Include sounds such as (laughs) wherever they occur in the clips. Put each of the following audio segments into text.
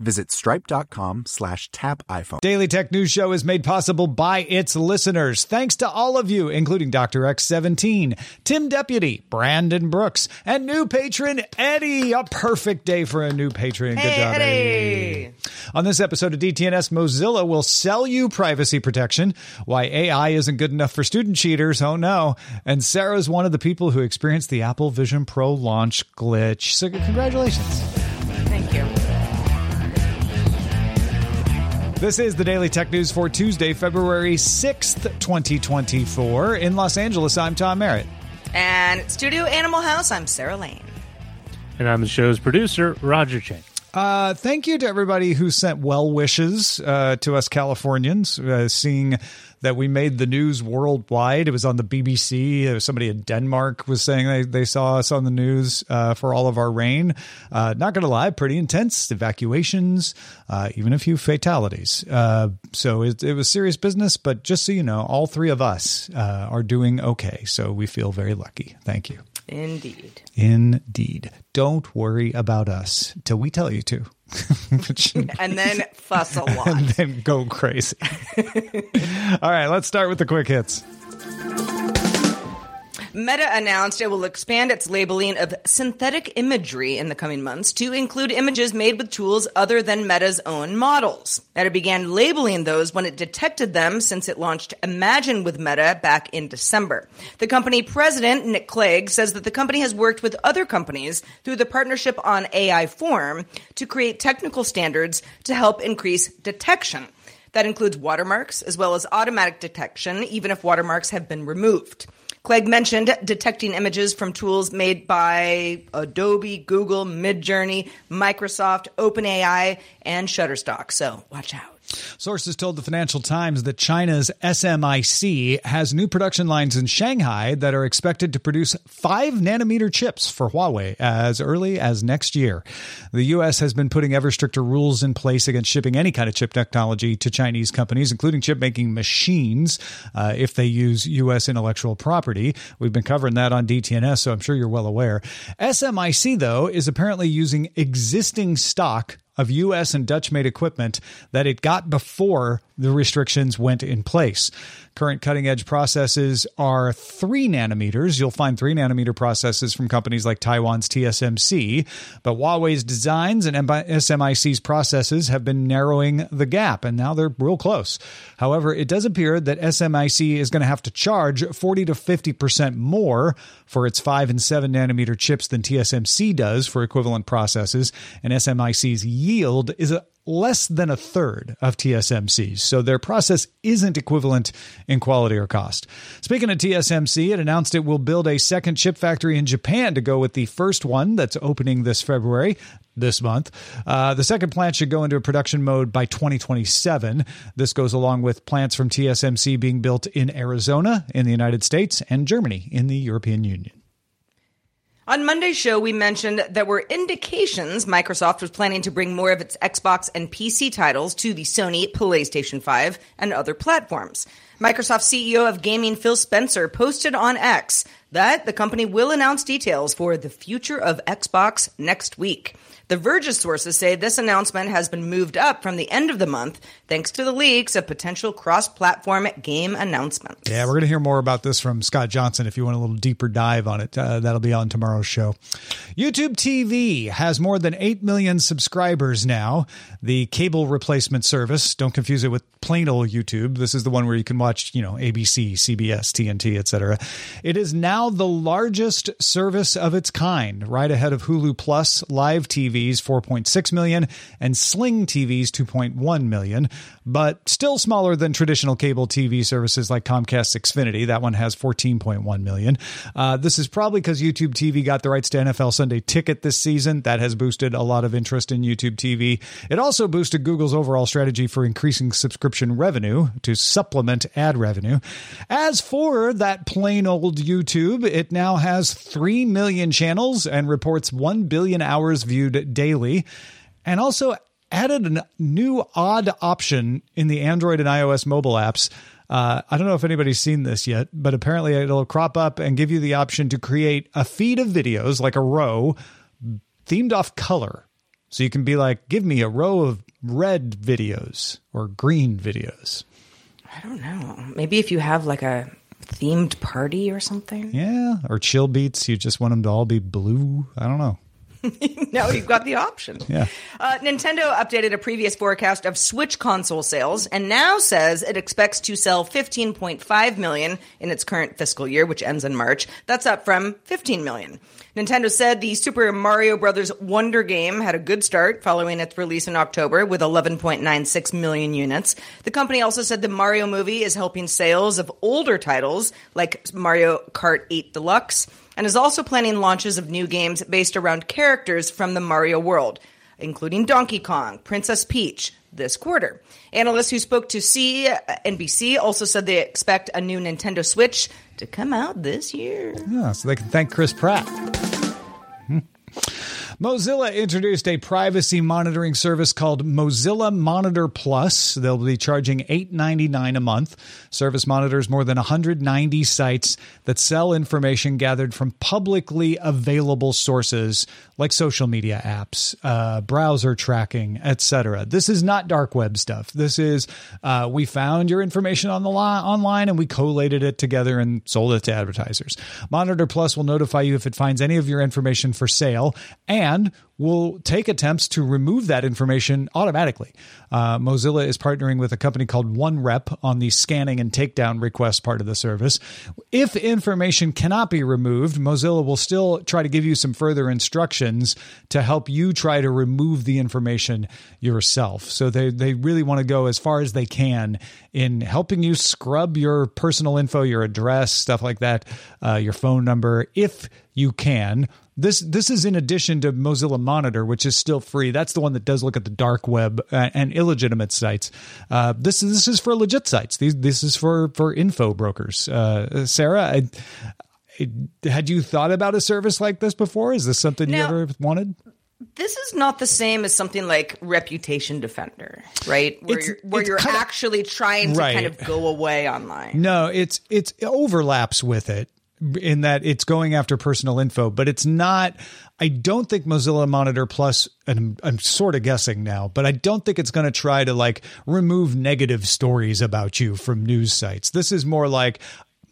visit stripe.com slash tap iPhone. Daily Tech News Show is made possible by its listeners. Thanks to all of you, including Dr. X17, Tim Deputy, Brandon Brooks, and new patron Eddie. A perfect day for a new patron. Good Hey, job, Eddie. On this episode of DTNS, Mozilla will sell you privacy protection, why AI isn't good enough for student cheaters. Oh no. And Sarah's one of the people who experienced the Apple Vision Pro launch glitch. So congratulations. This is the Daily Tech News for Tuesday, February 6th, 2024. In Los Angeles, I'm Tom Merritt. And Studio Animal House, I'm Sarah Lane. And I'm the show's producer, Roger Chang. Uh, thank you to everybody who sent well wishes uh, to us Californians, uh, seeing that we made the news worldwide. It was on the BBC. Was somebody in Denmark was saying they, they saw us on the news uh, for all of our rain. Uh, not going to lie, pretty intense evacuations, uh, even a few fatalities. Uh, so it, it was serious business, but just so you know, all three of us uh, are doing okay. So we feel very lucky. Thank you. Indeed. Indeed. Don't worry about us till we tell you to. (laughs) And then fuss a lot. and then go crazy. (laughs) All right, let's start with the quick hits. Meta announced it will expand its labeling of synthetic imagery in the coming months to include images made with tools other than Meta's own models. Meta began labeling those when it detected them since it launched Imagine with Meta back in December. The company president, Nick Clegg, says that the company has worked with other companies through the partnership on AI Form to create technical standards to help increase detection. That includes watermarks as well as automatic detection, even if watermarks have been removed. Clegg mentioned detecting images from tools made by Adobe, Google, Midjourney, Microsoft, OpenAI, and Shutterstock. So watch out. Sources told the Financial Times that China's SMIC has new production lines in Shanghai that are expected to produce 5 nanometer chips for Huawei as early as next year. The U.S. has been putting ever stricter rules in place against shipping any kind of chip technology to Chinese companies, including chip making machines, uh, if they use U.S. intellectual property. We've been covering that on DTNS, so I'm sure you're well aware. SMIC, though, is apparently using existing stock of US and Dutch made equipment that it got before the restrictions went in place. Current cutting edge processes are three nanometers. You'll find three nanometer processes from companies like Taiwan's TSMC, but Huawei's designs and SMIC's processes have been narrowing the gap, and now they're real close. However, it does appear that SMIC is going to have to charge 40 to 50% more for its 5 and 7 nanometer chips than TSMC does for equivalent processes, and SMIC's yield is a less than a third of TSMC's. So their process isn't equivalent in quality or cost. Speaking of TSMC, it announced it will build a second chip factory in Japan to go with the first one that's opening this February. This month. Uh, the second plant should go into production mode by 2027. This goes along with plants from TSMC being built in Arizona, in the United States, and Germany, in the European Union. On Monday's show, we mentioned there were indications Microsoft was planning to bring more of its Xbox and PC titles to the Sony PlayStation 5 and other platforms. Microsoft CEO of gaming Phil Spencer posted on X that the company will announce details for the future of Xbox next week. The Verge's sources say this announcement has been moved up from the end of the month thanks to the leaks of potential cross platform game announcements. Yeah, we're going to hear more about this from Scott Johnson if you want a little deeper dive on it. Uh, that'll be on tomorrow's show. YouTube TV has more than 8 million subscribers now. The cable replacement service, don't confuse it with plain old YouTube. This is the one where you can watch, you know, ABC, CBS, TNT, etc. It is now the largest service of its kind, right ahead of Hulu Plus, Live TV's 4.6 million and Sling TV's 2.1 million but still smaller than traditional cable TV services like Comcast Xfinity. That one has 14.1 million. Uh, this is probably because YouTube TV got the rights to NFL Sunday Ticket this season. That has boosted a lot of interest in YouTube TV. It also boosted Google's overall strategy for increasing subscription revenue to supplement ad revenue. As for that plain old YouTube, it now has 3 million channels and reports 1 billion hours viewed daily. And also added a new odd option in the Android and iOS mobile apps. Uh, I don't know if anybody's seen this yet, but apparently it'll crop up and give you the option to create a feed of videos, like a row, themed off color. So you can be like, give me a row of red videos or green videos. I don't know. Maybe if you have like a themed party or something. Yeah, or chill beats. You just want them to all be blue. I don't know. (laughs) now you've got the option. Yeah. Uh, Nintendo updated a previous forecast of Switch console sales and now says it expects to sell 15.5 million in its current fiscal year, which ends in March. That's up from 15 million. Nintendo said the Super Mario Bros. Wonder game had a good start following its release in October with 11.96 million units. The company also said the Mario movie is helping sales of older titles like Mario Kart 8 Deluxe and is also planning launches of new games based around characters from the Mario world, including Donkey Kong, Princess Peach, this quarter. Analysts who spoke to CNBC uh, also said they expect a new Nintendo Switch to come out this year. Yeah, so they can thank Chris Pratt. Mozilla introduced a privacy monitoring service called Mozilla Monitor Plus. They'll be charging $8.99 a month. Service monitors more than 190 sites that sell information gathered from publicly available sources like social media apps, uh, browser tracking, etc. This is not dark web stuff. This is uh, we found your information on the li- online and we collated it together and sold it to advertisers. Monitor Plus will notify you if it finds any of your information for sale and will take attempts to remove that information automatically. Uh, Mozilla is partnering with a company called OneRep on the scanning and takedown request part of the service. If information cannot be removed, Mozilla will still try to give you some further instructions to help you try to remove the information yourself. So they, they really want to go as far as they can in helping you scrub your personal info, your address, stuff like that, uh, your phone number, if you can. This this is in addition to Mozilla Monitor, which is still free. That's the one that does look at the dark web uh, and illegitimate sites. Uh, this is this is for legit sites. These this is for for info brokers. Uh, Sarah, I, I, had you thought about a service like this before? Is this something now, you ever wanted? This is not the same as something like Reputation Defender, right? Where it's, you're, where you're actually trying to right. kind of go away online. No, it's it's it overlaps with it in that it's going after personal info, but it's not. I don't think Mozilla Monitor Plus, and I'm, I'm sort of guessing now, but I don't think it's going to try to like remove negative stories about you from news sites. This is more like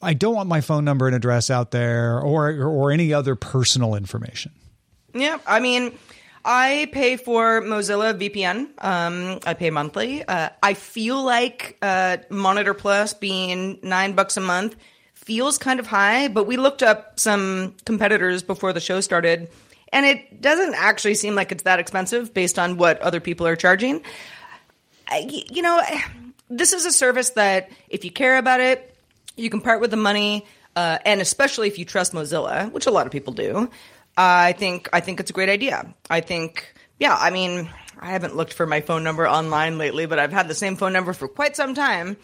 I don't want my phone number and address out there, or or any other personal information. Yeah, I mean. I pay for Mozilla VPN. Um, I pay monthly. Uh, I feel like uh, Monitor Plus being nine bucks a month feels kind of high, but we looked up some competitors before the show started, and it doesn't actually seem like it's that expensive based on what other people are charging. You know, this is a service that if you care about it, you can part with the money, uh, and especially if you trust Mozilla, which a lot of people do. I think I think it's a great idea. I think, yeah, I mean, I haven't looked for my phone number online lately, but I've had the same phone number for quite some time.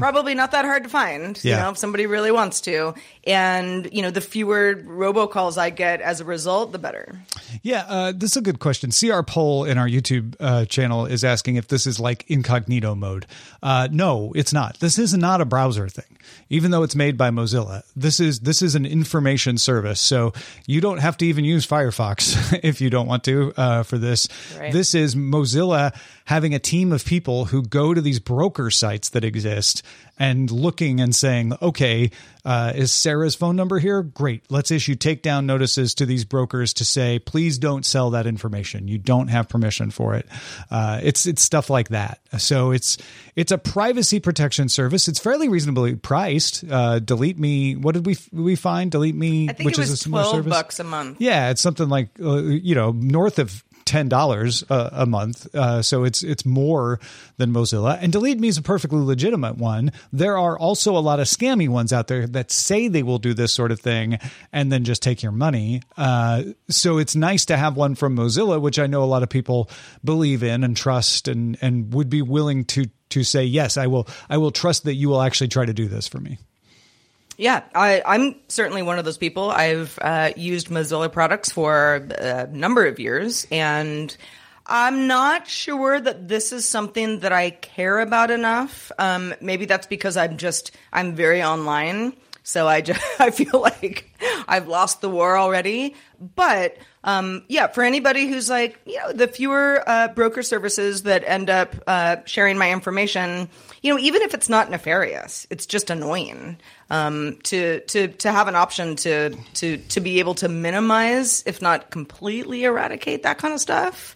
Probably not that hard to find, you know, if somebody really wants to. And, you know, the fewer robocalls I get as a result, the better. Yeah, uh, this is a good question. CR Poll in our YouTube uh, channel is asking if this is like incognito mode. Uh, no, it's not. This is not a browser thing, even though it's made by Mozilla. This is this is an information service, so you don't have to even use Firefox (laughs) if you don't want to uh, for this. Right. This is Mozilla having a team of people who go to these broker sites that exist and looking and saying, okay, uh, is Sarah's phone number here? Great. Let's issue takedown notices to these brokers to say, please don't sell that information. You don't have permission for it. Uh, it's it's stuff like that. So it's it's a privacy protection service. It's fairly reasonably priced. Uh, Delete Me. What did we we find? Delete Me, I think which is a similar 12 service. bucks a month. Yeah, it's something like uh, you know north of ten dollars a, a month. Uh, so it's it's more than Mozilla. And Delete Me is a perfectly legitimate one. There are also a lot of scammy ones out there that say they will do this sort of thing and then just take your money. Uh, so it's nice to have one from Mozilla, which I know a lot of people believe in and trust and and would be willing to to say yes, I will I will trust that you will actually try to do this for me. Yeah, I, I'm certainly one of those people. I've uh, used Mozilla products for a number of years, and I'm not sure that this is something that I care about enough. Um, maybe that's because I'm just I'm very online, so I just (laughs) I feel like I've lost the war already. But um, yeah, for anybody who's like, you know, the fewer uh, broker services that end up uh, sharing my information, you know, even if it's not nefarious, it's just annoying um, to to to have an option to to to be able to minimize, if not completely eradicate that kind of stuff.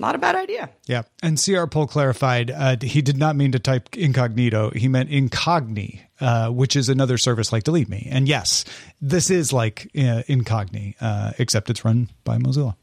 Not a bad idea. Yeah. And CR Poll clarified uh, he did not mean to type incognito. He meant incogni, uh, which is another service like Delete Me. And yes, this is like uh, incogni, uh, except it's run by Mozilla.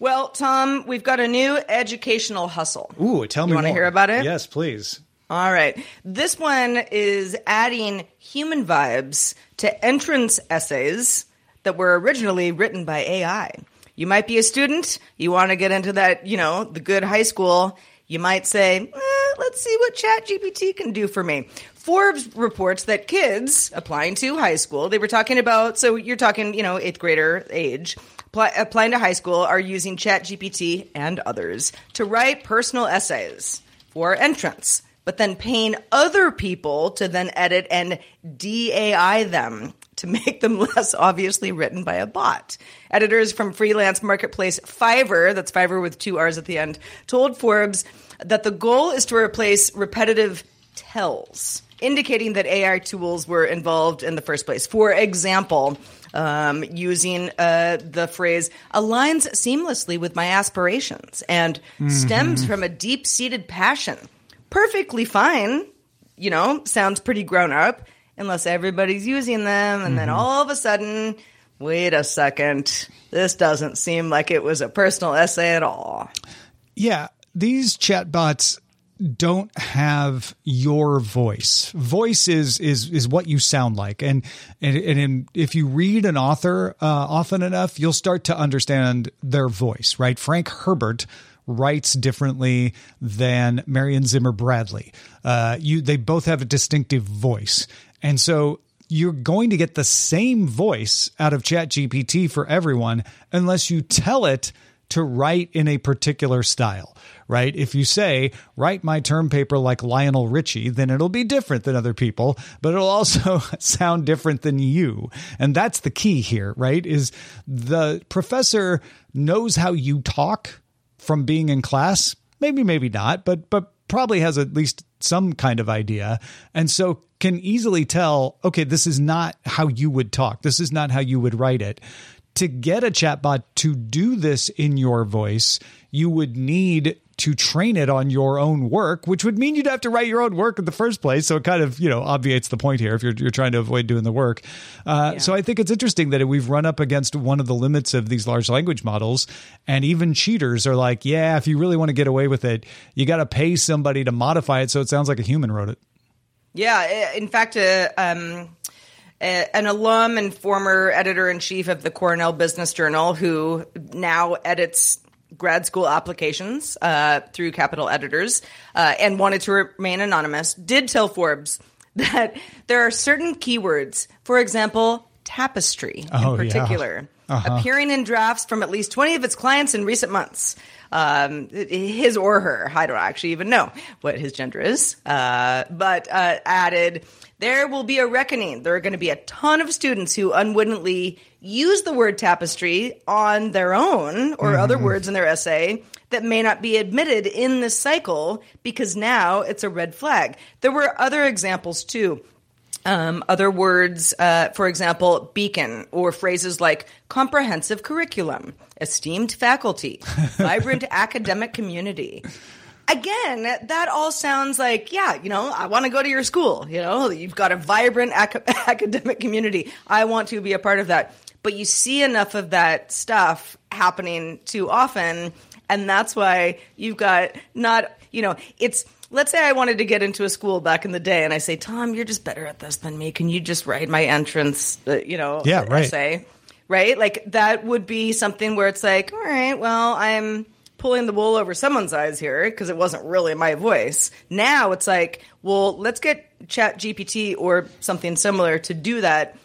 Well, Tom, we've got a new educational hustle. Ooh, tell me. You wanna hear about it? Yes, please. All right. This one is adding human vibes to entrance essays that were originally written by AI. You might be a student, you want to get into that, you know, the good high school. You might say, eh, let's see what ChatGPT can do for me. Forbes reports that kids applying to high school, they were talking about, so you're talking, you know, eighth grader age, apply, applying to high school are using ChatGPT and others to write personal essays for entrance but then paying other people to then edit and de-AI them to make them (laughs) less obviously written by a bot. Editors from freelance marketplace Fiverr, that's Fiverr with two R's at the end, told Forbes that the goal is to replace repetitive tells, indicating that AI tools were involved in the first place. For example, um, using uh, the phrase aligns seamlessly with my aspirations and stems from a deep seated passion. Perfectly fine, you know, sounds pretty grown up, unless everybody's using them, and then all of a sudden, wait a second, this doesn't seem like it was a personal essay at all. Yeah, these chatbots don't have your voice. Voice is is is what you sound like, and and, and in, if you read an author uh, often enough, you'll start to understand their voice. Right? Frank Herbert writes differently than Marion Zimmer Bradley. Uh, you they both have a distinctive voice, and so you're going to get the same voice out of ChatGPT for everyone unless you tell it to write in a particular style, right? If you say, write my term paper like Lionel Richie, then it'll be different than other people, but it'll also (laughs) sound different than you. And that's the key here, right? Is the professor knows how you talk from being in class. Maybe, maybe not, but, but probably has at least some kind of idea. And so can easily tell, okay, this is not how you would talk. This is not how you would write it to get a chatbot to do this in your voice, you would need to train it on your own work, which would mean you'd have to write your own work in the first place. So it kind of, you know, obviates the point here if you're, you're trying to avoid doing the work. Uh, So I think it's interesting that we've run up against one of the limits of these large language models. And even cheaters are like, yeah, if you really want to get away with it, you got to pay somebody to modify it so it sounds like a human wrote it. Yeah, in fact, uh, um, a- an alum and former editor in chief of the Cornell Business Journal, who now edits grad school applications uh, through Capital Editors uh, and wanted to remain anonymous, did tell Forbes (laughs) that there are certain keywords, for example, tapestry Oh, in yeah. particular, appearing in drafts from at least 20 of its clients in recent months. Um, his or her, I don't actually even know what his gender is, uh, but uh, added, there will be a reckoning. There are going to be a ton of students who unwittingly use the word tapestry on their own or other words in their essay that may not be admitted in this cycle because now it's a red flag. There were other examples too. Um, other words, uh, for example, beacon, or phrases like comprehensive curriculum, esteemed faculty, (laughs) vibrant academic community. Again, that all sounds like, yeah, you know, I want to go to your school. You know, you've got a vibrant ac- (laughs) academic community. I want to be a part of that. But you see enough of that stuff happening too often. And that's why you've got not, you know, it's, let's say I wanted to get into a school back in the day and I say, Tom, you're just better at this than me. Can you just write my entrance, uh, you know, Yeah, right. essay? Right? Like that would be something where it's like, all right, well, I'm pulling the wool over someone's eyes here because it wasn't really my voice. Now it's like, well, let's get Chat GPT or something similar to do that.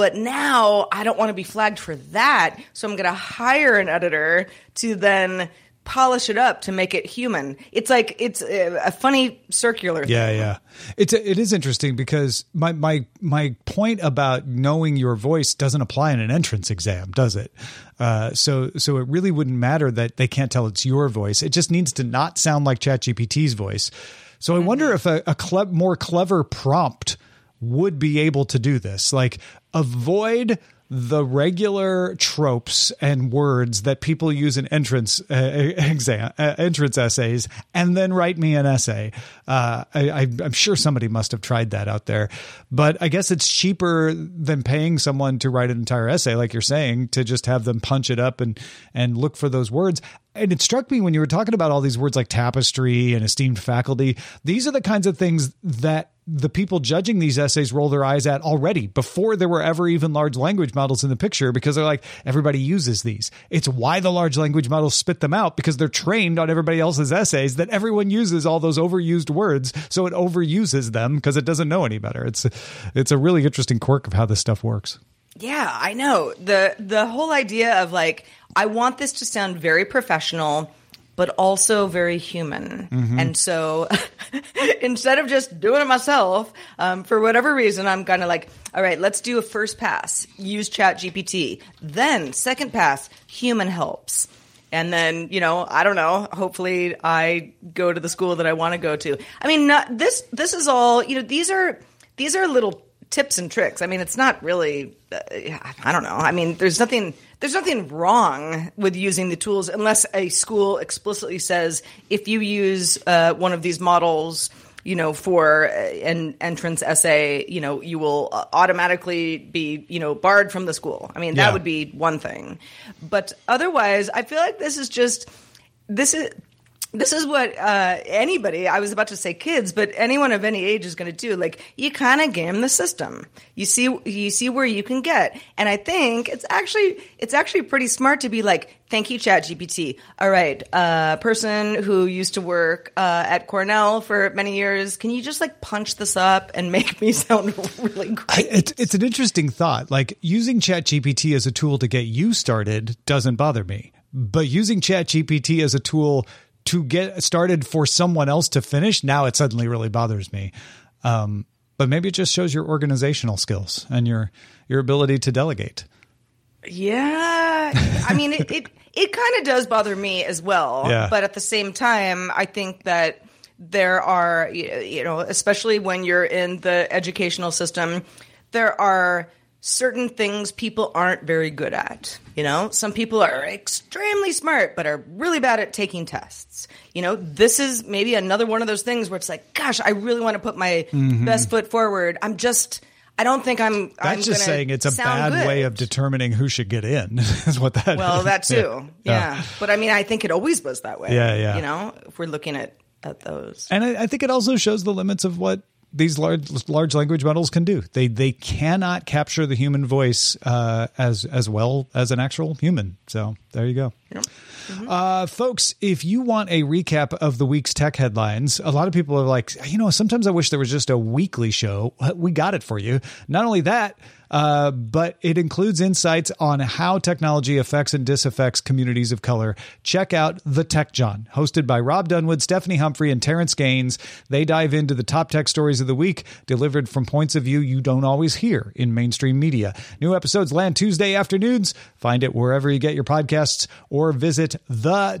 But now I don't want to be flagged for that. So I'm going to hire an editor to then polish it up to make it human. It's like, it's a, a funny circular thing. Yeah, yeah. It's it is interesting because my my my point about knowing your voice doesn't apply in an entrance exam, does it? Uh, so so it really wouldn't matter that they can't tell it's your voice. It just needs to not sound like ChatGPT's voice. So I wonder if a, a cle- more clever prompt would be able to do this, like avoid the regular tropes and words that people use in entrance uh, (laughs) exam uh, entrance essays and then write me an essay. Uh, I, i'm sure somebody must have tried that out there. But i guess it's cheaper than paying someone to write an entire essay like you're saying to just have them punch it up and and look for those words and it struck me when you were talking about all these words like tapestry and esteemed faculty these are the kinds of things that the people judging these essays roll their eyes at already before there were ever even large language models in the picture because they're like everybody uses these. It's why the large language models spit them out because they're trained on everybody else's essays that everyone uses all those overused words. So it overuses them because it doesn't know any better. It's it's a really interesting quirk of how this stuff works. Yeah, I know. The the whole idea of like I want this to sound very professional but also very human. And so (laughs) instead of just doing it myself, um, for whatever reason, I'm kind of like, all right, let's do a first pass, use Chat GPT. Then, second pass, human helps. And then, you know, I don't know. Hopefully, I go to the school that I want to go to. I mean, not, this this is all. You know, these are these are little tips and tricks. I mean, it's not really. Uh, I don't know. I mean, there's nothing. There's nothing wrong with using the tools unless a school explicitly says if you use uh, one of these models, you know, for an entrance essay, you know, you will uh, automatically be, you know, barred from the school. I mean, that would be one thing. But otherwise, I feel like this is just this is this is what uh, anybody i was about to say kids but anyone of any age is going to do. Like you kind of game the system. You see you see where you can get. And i think it's actually it's actually pretty smart to be like thank you chat gpt all right uh, person who used to work uh, at cornell for many years can you just like punch this up and (laughs) make me sound really great? it's it's an interesting thought. Like using ChatGPT as a tool to get you started doesn't bother me, but using ChatGPT as a tool to get started for someone else to finish, now it suddenly really bothers me. Um, but maybe it just shows your organizational skills and your your ability to delegate. Yeah, I mean it. It, it kind of does bother me as well. Yeah. But at the same time, I think that there are, you know, especially when you're in the educational system, there are certain things people aren't very good at. You know, some people are extremely smart but are really bad at taking tests. You know, this is maybe another one of those things where it's like, gosh, I really want to put my best foot forward. I'm just. I don't think I'm. I'm Mm-hmm. That's just saying it's a bad good. way of determining who should get in. (laughs) is what that Well, is. that too. (laughs) Yeah. But I mean, I think it always was that way. Yeah, yeah. You know, if we're looking at at those. And I, I think it also shows the limits of what these large large language models can do. They they cannot capture the human voice uh, as as well as an actual human. So there you go. Uh, folks, if you want a recap of the week's tech headlines, a lot of people are like, you know, sometimes I wish there was just a weekly show. We got it for you. Not only that, uh, but it includes insights on how technology affects and disaffects communities of color. Check out The Tech Jawn, hosted by Rob Dunwood, Stephanie Humphrey, and Terrence Gaines. They dive into the top tech stories of the week, delivered from points of view you don't always hear in mainstream media. New episodes land Tuesday afternoons. Find it wherever you get your podcasts or visit the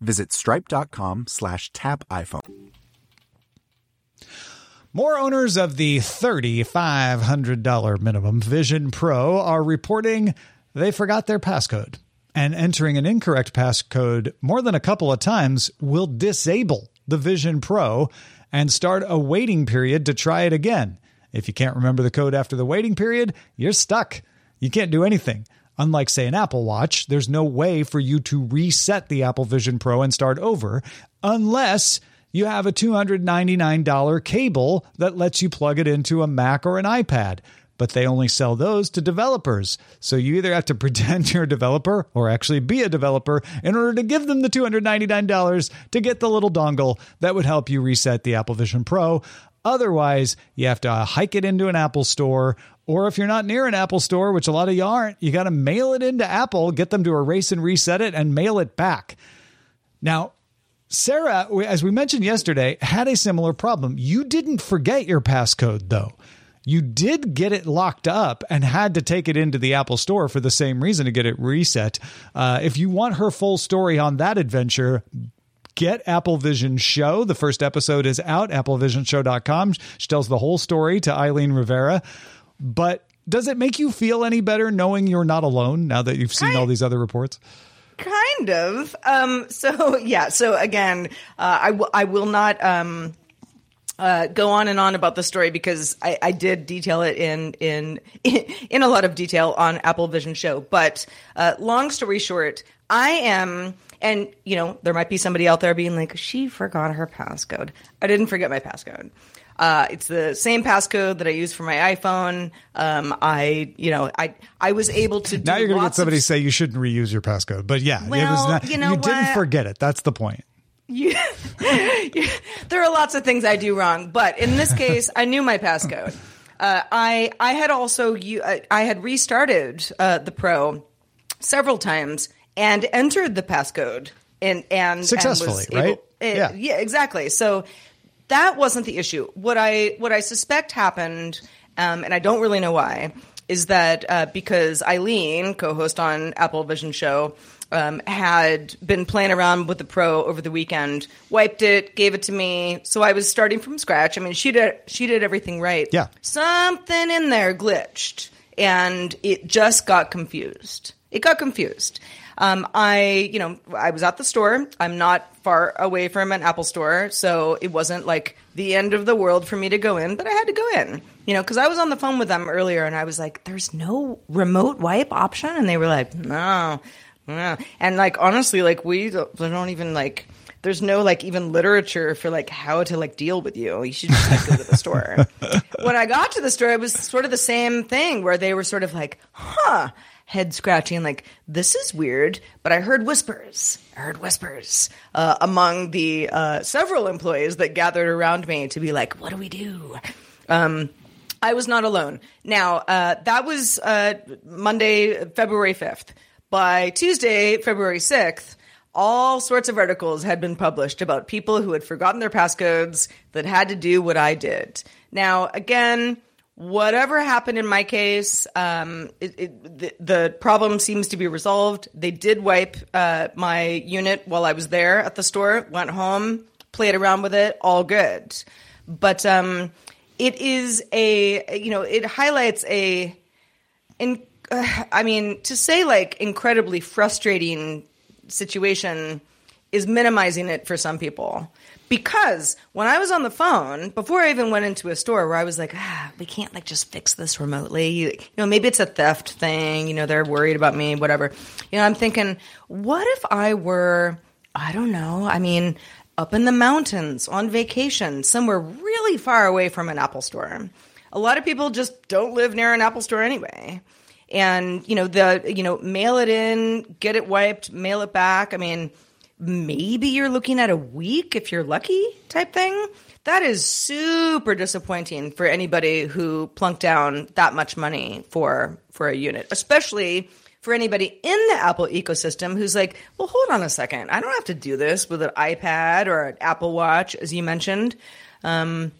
visit stripe.com slash tap iPhone. More owners of the $3,500 minimum Vision Pro are reporting they forgot their passcode. And entering an incorrect passcode more than a couple of times will disable the Vision Pro and start a waiting period to try it again. If you can't remember the code after the waiting period, you're stuck. You can't do anything. Unlike, say, an Apple Watch, there's no way for you to reset the Apple Vision Pro and start over unless you have a $299 cable that lets you plug it into a Mac or an iPad. But they only sell those to developers. So you either have to (laughs) pretend you're a developer or actually be a developer in order to give them the $299 to get the little dongle that would help you reset the Apple Vision Pro. Otherwise, you have to hike it into an Apple store. Or if you're not near an Apple store, which a lot of you aren't, you got to mail it into Apple, get them to erase and reset it, and mail it back. Now, Sarah, as we mentioned yesterday, had a similar problem. You didn't forget your passcode, though. You did get it locked up and had to take it into the Apple Store for the same reason to get it reset. Uh, if you want her full story on that adventure, get Apple Vision Show. The first episode is out, applevisionshow.com. She tells the whole story to Eileen Rivera. But does it make you feel any better knowing you're not alone now that you've seen all these other reports? Kind of. Um, so (laughs) yeah. So again, uh, I, w- I will not um, uh, go on and on about the story because I, I did detail it in in (laughs) in a lot of detail on Apple Vision Show. But uh, long story short, I am. And you know, there might be somebody out there being like, "She forgot her passcode." I didn't forget my passcode. Uh, it's the same passcode that I use for my iPhone. Um, I, you know, I I was able to. Do Now you're going to get somebody of say you shouldn't reuse your passcode. But yeah, it was Well, not, you know didn't forget it. That's the point. (laughs) You, there are lots of things I do wrong, but in this (laughs) case, I knew my passcode. Uh, I I had also u- I I had restarted uh, the Pro several times and entered the passcode and and was right? able- eh, Yeah. yeah, exactly. So that wasn't the issue. What I what I suspect happened, um, and I don't really know why, is that uh, because Eileen, co-host on Apple Vision Show, um, had been playing around with the Pro over the weekend, wiped it, gave it to me. So I was starting from scratch. I mean, she did she did everything right. Yeah. something in there glitched, and it just got confused. It got confused. Um, I, you know, I was at the store. I'm not far away from an Apple store, so it wasn't like the end of the world for me to go in, but I had to go in, you know, because I was on the phone with them earlier and I was like, there's no remote wipe option. And they were like, no. no." And like, honestly, like, we don't, we don't even like, there's no like even literature for like how to like deal with you. You should just like go to the store. (laughs) when I got to the store, it was sort of the same thing where they were sort of like, huh, head scratching, like, this is weird. But I heard whispers. I heard whispers uh, among the uh, several employees that gathered around me to be like, what do we do? Um, I was not alone. Now, uh, that was uh, Monday, February 5th. By Tuesday, February 6th, all sorts of articles had been published about people who had forgotten their passcodes that had to do what I did. Now, again, whatever happened in my case, um, it, it, the, the problem seems to be resolved. They did wipe uh, my unit while I was there at the store, went home, played around with it, all good. But um, it is a, you know, it highlights a, in, uh, I mean, to say like incredibly frustrating situation is minimizing it for some people. Because when I was on the phone, before I even went into a store where I was like, ah, we can't like just fix this remotely. You, you know, maybe it's a theft thing. You know, they're worried about me, whatever. You know, I'm thinking, what if I were, I don't know, I mean, up in the mountains on vacation, somewhere really far away from an Apple store. A lot of people just don't live near an Apple store anyway. And, you know, the, you know, mail it in, get it wiped, mail it back. I mean, maybe you're looking at a week if you're lucky type thing. That is super disappointing for anybody who plunked down that much money for for a unit, especially for anybody in the Apple ecosystem who's like, "Well, hold on a second. I don't have to do this with an iPad or an Apple Watch as you mentioned." Um,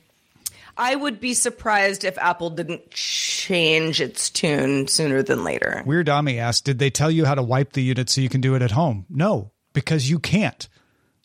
I would be surprised if Apple didn't change its tune sooner than later. Weird Ami asked, "Did they tell you how to wipe the unit so you can do it at home?" No, because you can't.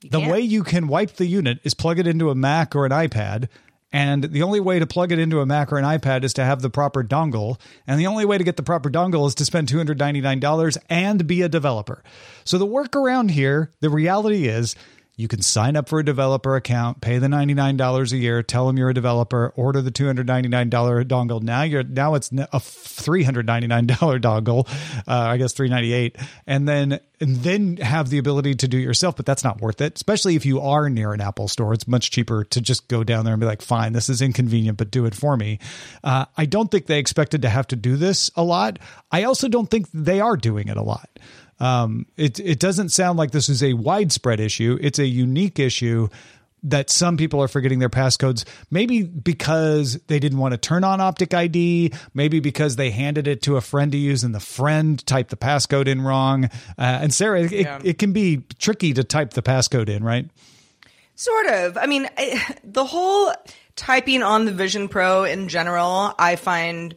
the can't? way you can wipe the unit is plug it into a Mac or an iPad. And the only way to plug it into a Mac or an iPad is to have the proper dongle. And the only way to get the proper dongle is to spend $299 and be a developer. So the workaround here, the reality is you can sign up for a developer account, pay the $99 a year, tell them you're a developer, order the $299 dongle. Now you're now it's a $399 dongle, uh, I guess 398 and then and then have the ability to do it yourself, but that's not worth it, especially if you are near an Apple store. It's much cheaper to just go down there and be like, fine, this is inconvenient, but do it for me. Uh, I don't think they expected to have to do this a lot. I also don't think they are doing it a lot. Um, it it doesn't sound like this is a widespread issue. It's a unique issue that some people are forgetting their passcodes. Maybe because they didn't want to turn on Optic ID. Maybe because they handed it to a friend to use and the friend typed the passcode in wrong. Uh, and Sarah, it, Yeah. it can be tricky to type the passcode in, right? Sort of. I mean, I, the whole typing on the Vision Pro in general, I find,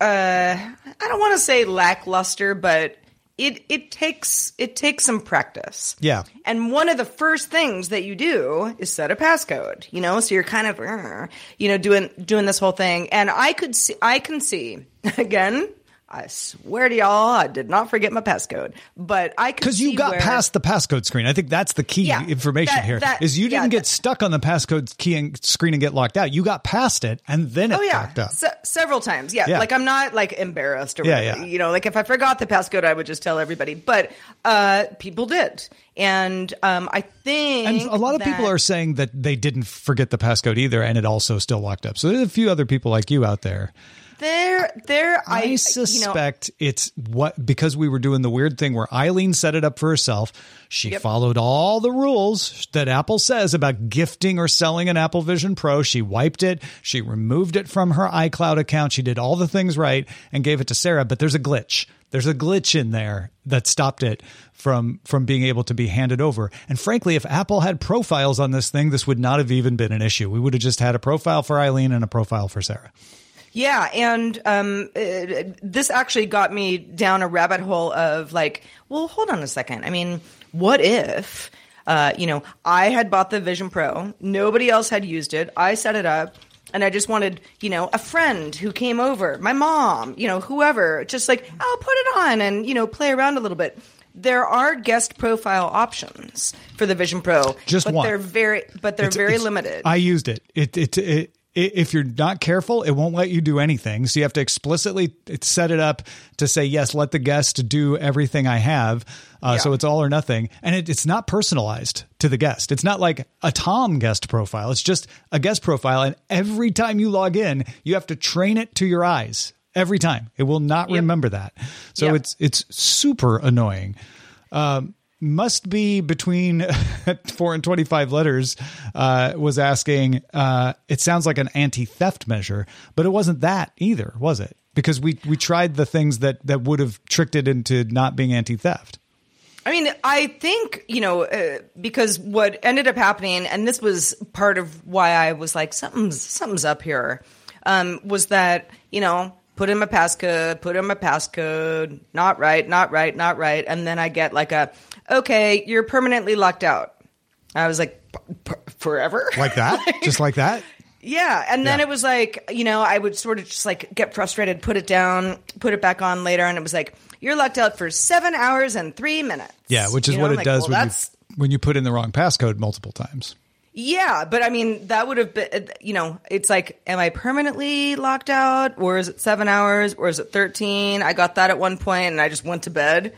uh, I don't want to say lackluster, but it it takes it takes some practice. Yeah. And one of the first things that you do is set a passcode. You know, so you're kind of, uh, you know, doing doing this whole thing. And I could see, I can see (laughs) again. I swear to y'all, I did not forget my passcode, but I could Because you got where- past the passcode screen. I think that's the key Yeah, information that- here. Is that- you didn't get that- stuck on the passcode key and screen and get locked out. You got past it and then it Oh yeah, up. Se- several times. Yeah. Yeah. like I'm not like embarrassed or Yeah, whatever. yeah. You know, like if I forgot the passcode, I would just tell everybody. But uh, people did, and um, I think And a lot of people are saying that they didn't forget the passcode either, and it also still locked up. So there's a few other people like you out there. There. There, I, I, you know, suspect it's what because we were doing the weird thing where Eileen set it up for herself. She followed all the rules that Apple says about gifting or selling an Apple Vision Pro. She wiped it. She removed it from her iCloud account. She did all the things right and gave it to Sarah. But there's a glitch. There's a glitch in there that stopped it from from being able to be handed over. And frankly, if Apple had profiles on this thing, this would not have even been an issue. We would have just had a profile for Eileen and a profile for Sarah. Yeah, and um, uh, this actually got me down a rabbit hole of like, well, hold on a second. I mean, what if, uh, you know, I had bought the Vision Pro, nobody else had used it, I set it up, and I just wanted, you know, a friend who came over, my mom, you know, whoever, just like, I'll put it on and, you know, play around a little bit. There are guest profile options for the Vision Pro, Just but one. they're very, but they're It's- very it's- limited. I used it. It, it, it, if you're not careful, it won't let you do anything. So you have to explicitly set it up to say, yes, let the guest do everything I have. Uh, So it's all or nothing. And it, it's not personalized to the guest. It's not like a Tom guest profile. It's just a guest profile. And every time you log in, you have to train it to your eyes. Every time. It will not remember that. So Yep. it's it's super annoying must be between (laughs) 4 and 25 letters uh, was asking uh, it sounds like an anti-theft measure but it wasn't that either was it? Because we we tried the things that that would have tricked it into not being anti-theft. I mean, I think, you know, uh, because what ended up happening, and this was part of why I was like, something's, something's up here, um, was that, you know, put in my passcode, put in my passcode, not right, not right, not right. And then I get like a, okay, you're permanently locked out. I was like, "P- p- forever? like that (laughs) just like that Yeah, and then Yeah. it was like, you know, I would sort of just like get frustrated, put it down, put it back on later, and it was like, you're locked out for seven hours and three minutes. yeah which is You know, what it like, does well, when you when you put in the wrong passcode multiple times yeah, but I mean, that would have been, you know, it's like, am I permanently locked out, or is it seven hours, or is it thirteen? I got that at one point, and I just went to bed.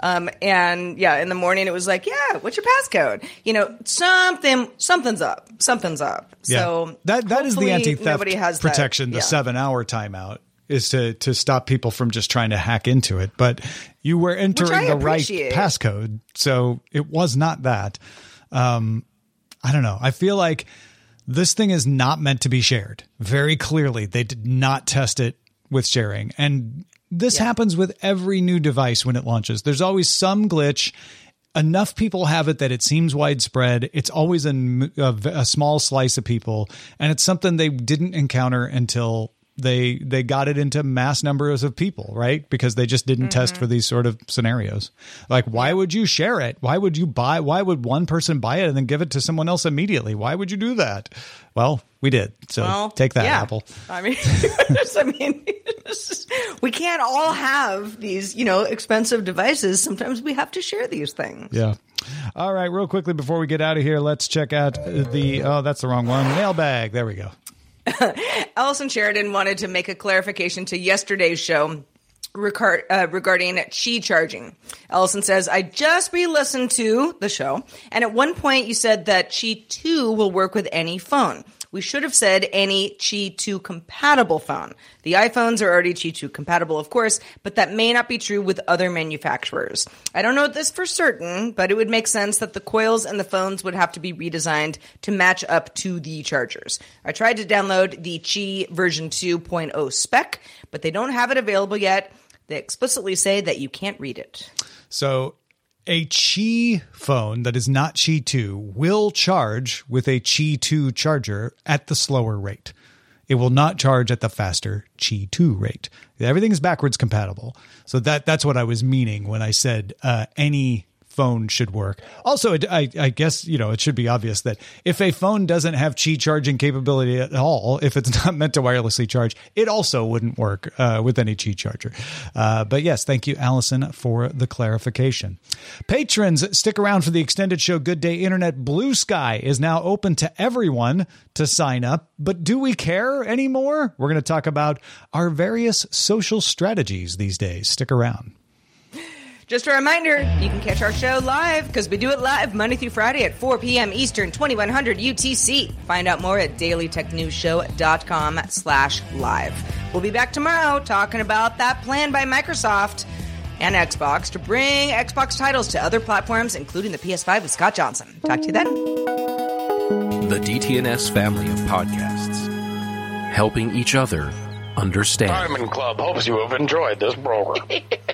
Um, and yeah, in the morning it was like, yeah, what's your passcode? You know, something, something's up, something's up. So that that is the anti-theft nobody has that. protection. The Yeah. seven-hour timeout is to to stop people from just trying to hack into it. But you were entering the right passcode, so it was not that. Um, I don't know. I feel like this thing is not meant to be shared. Very clearly, they did not test it with sharing, and this happens with every new device when it launches. There's always some glitch enough people have it that it seems widespread. It's always a, a, a small slice of people, and it's something they didn't encounter until they they got it into mass numbers of people, right? Because they just didn't test for mm-hmm. these sort of scenarios. Like, why would you share it? Why would you buy? Why would one person buy it and then give it to someone else immediately? Why would you do that? Well, we did. So Well, take that, yeah. Apple. I mean, (laughs) I mean, just- (laughs) we can't all have these, you know, expensive devices. Sometimes we have to share these things. Yeah. All right, real quickly before we get out of here, let's check out the. Oh, that's the wrong one. Mailbag. There we go. (laughs) Allison Sheridan wanted to make a clarification to yesterday's show uh, regarding Qi charging. Allison says, I just re listened to the show, and at one point you said that Qi 2 will work with any phone. We should have said any Qi 2 compatible phone. The iPhones are already Qi 2 compatible, of course, but that may not be true with other manufacturers. I don't know this for certain, but it would make sense that the coils and the phones would have to be redesigned to match up to the chargers. I tried to download the Qi version 2.0 spec, but they don't have it available yet. They explicitly say that you can't read it. So a Qi phone that is not Qi 2 will charge with a Qi 2 charger at the slower rate. It will not charge at the faster Qi 2 rate. Everything is backwards compatible. So that that's what I was meaning when I said uh, any phone should work. Also, I, I guess you know it should be obvious that if a phone doesn't have Qi charging capability at all, if it's (laughs) not meant to wirelessly charge, it also wouldn't work uh, with any Qi charger. Uh, but yes, thank you, Allison, for the clarification. Patrons, stick around for the extended show. Good Day Internet Blue Sky is now open to everyone to sign up. But do we care anymore? We're going to talk about our various social strategies these days. Stick around. Just a reminder, you can catch our show live because we do it live Monday through Friday at 4 p.m. Eastern, 2100 UTC. Find out more at dailytechnewsshow.com slash live. We'll be back tomorrow talking about that plan by Microsoft and Xbox to bring Xbox titles to other platforms, including the PS5 with Scott Johnson. Talk to you then. The DTNS family of podcasts, helping each other understand. Diamond Club hopes you have enjoyed this program. (laughs)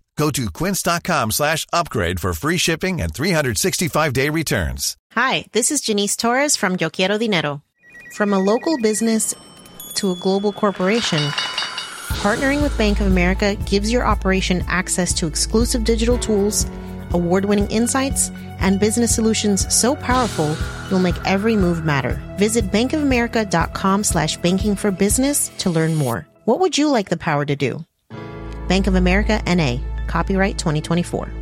Go to quince.com slash upgrade for free shipping and 365-day returns. Hi, this is Janice Torres from Yo Quiero Dinero. From a local business to a global corporation, partnering with Bank of America gives your operation access to exclusive digital tools, award winning insights, and business solutions so powerful you'll make every move matter. Visit bankofamerica.com slash banking for business to learn more. What would you like the power to do? Bank of America NA, copyright 2024.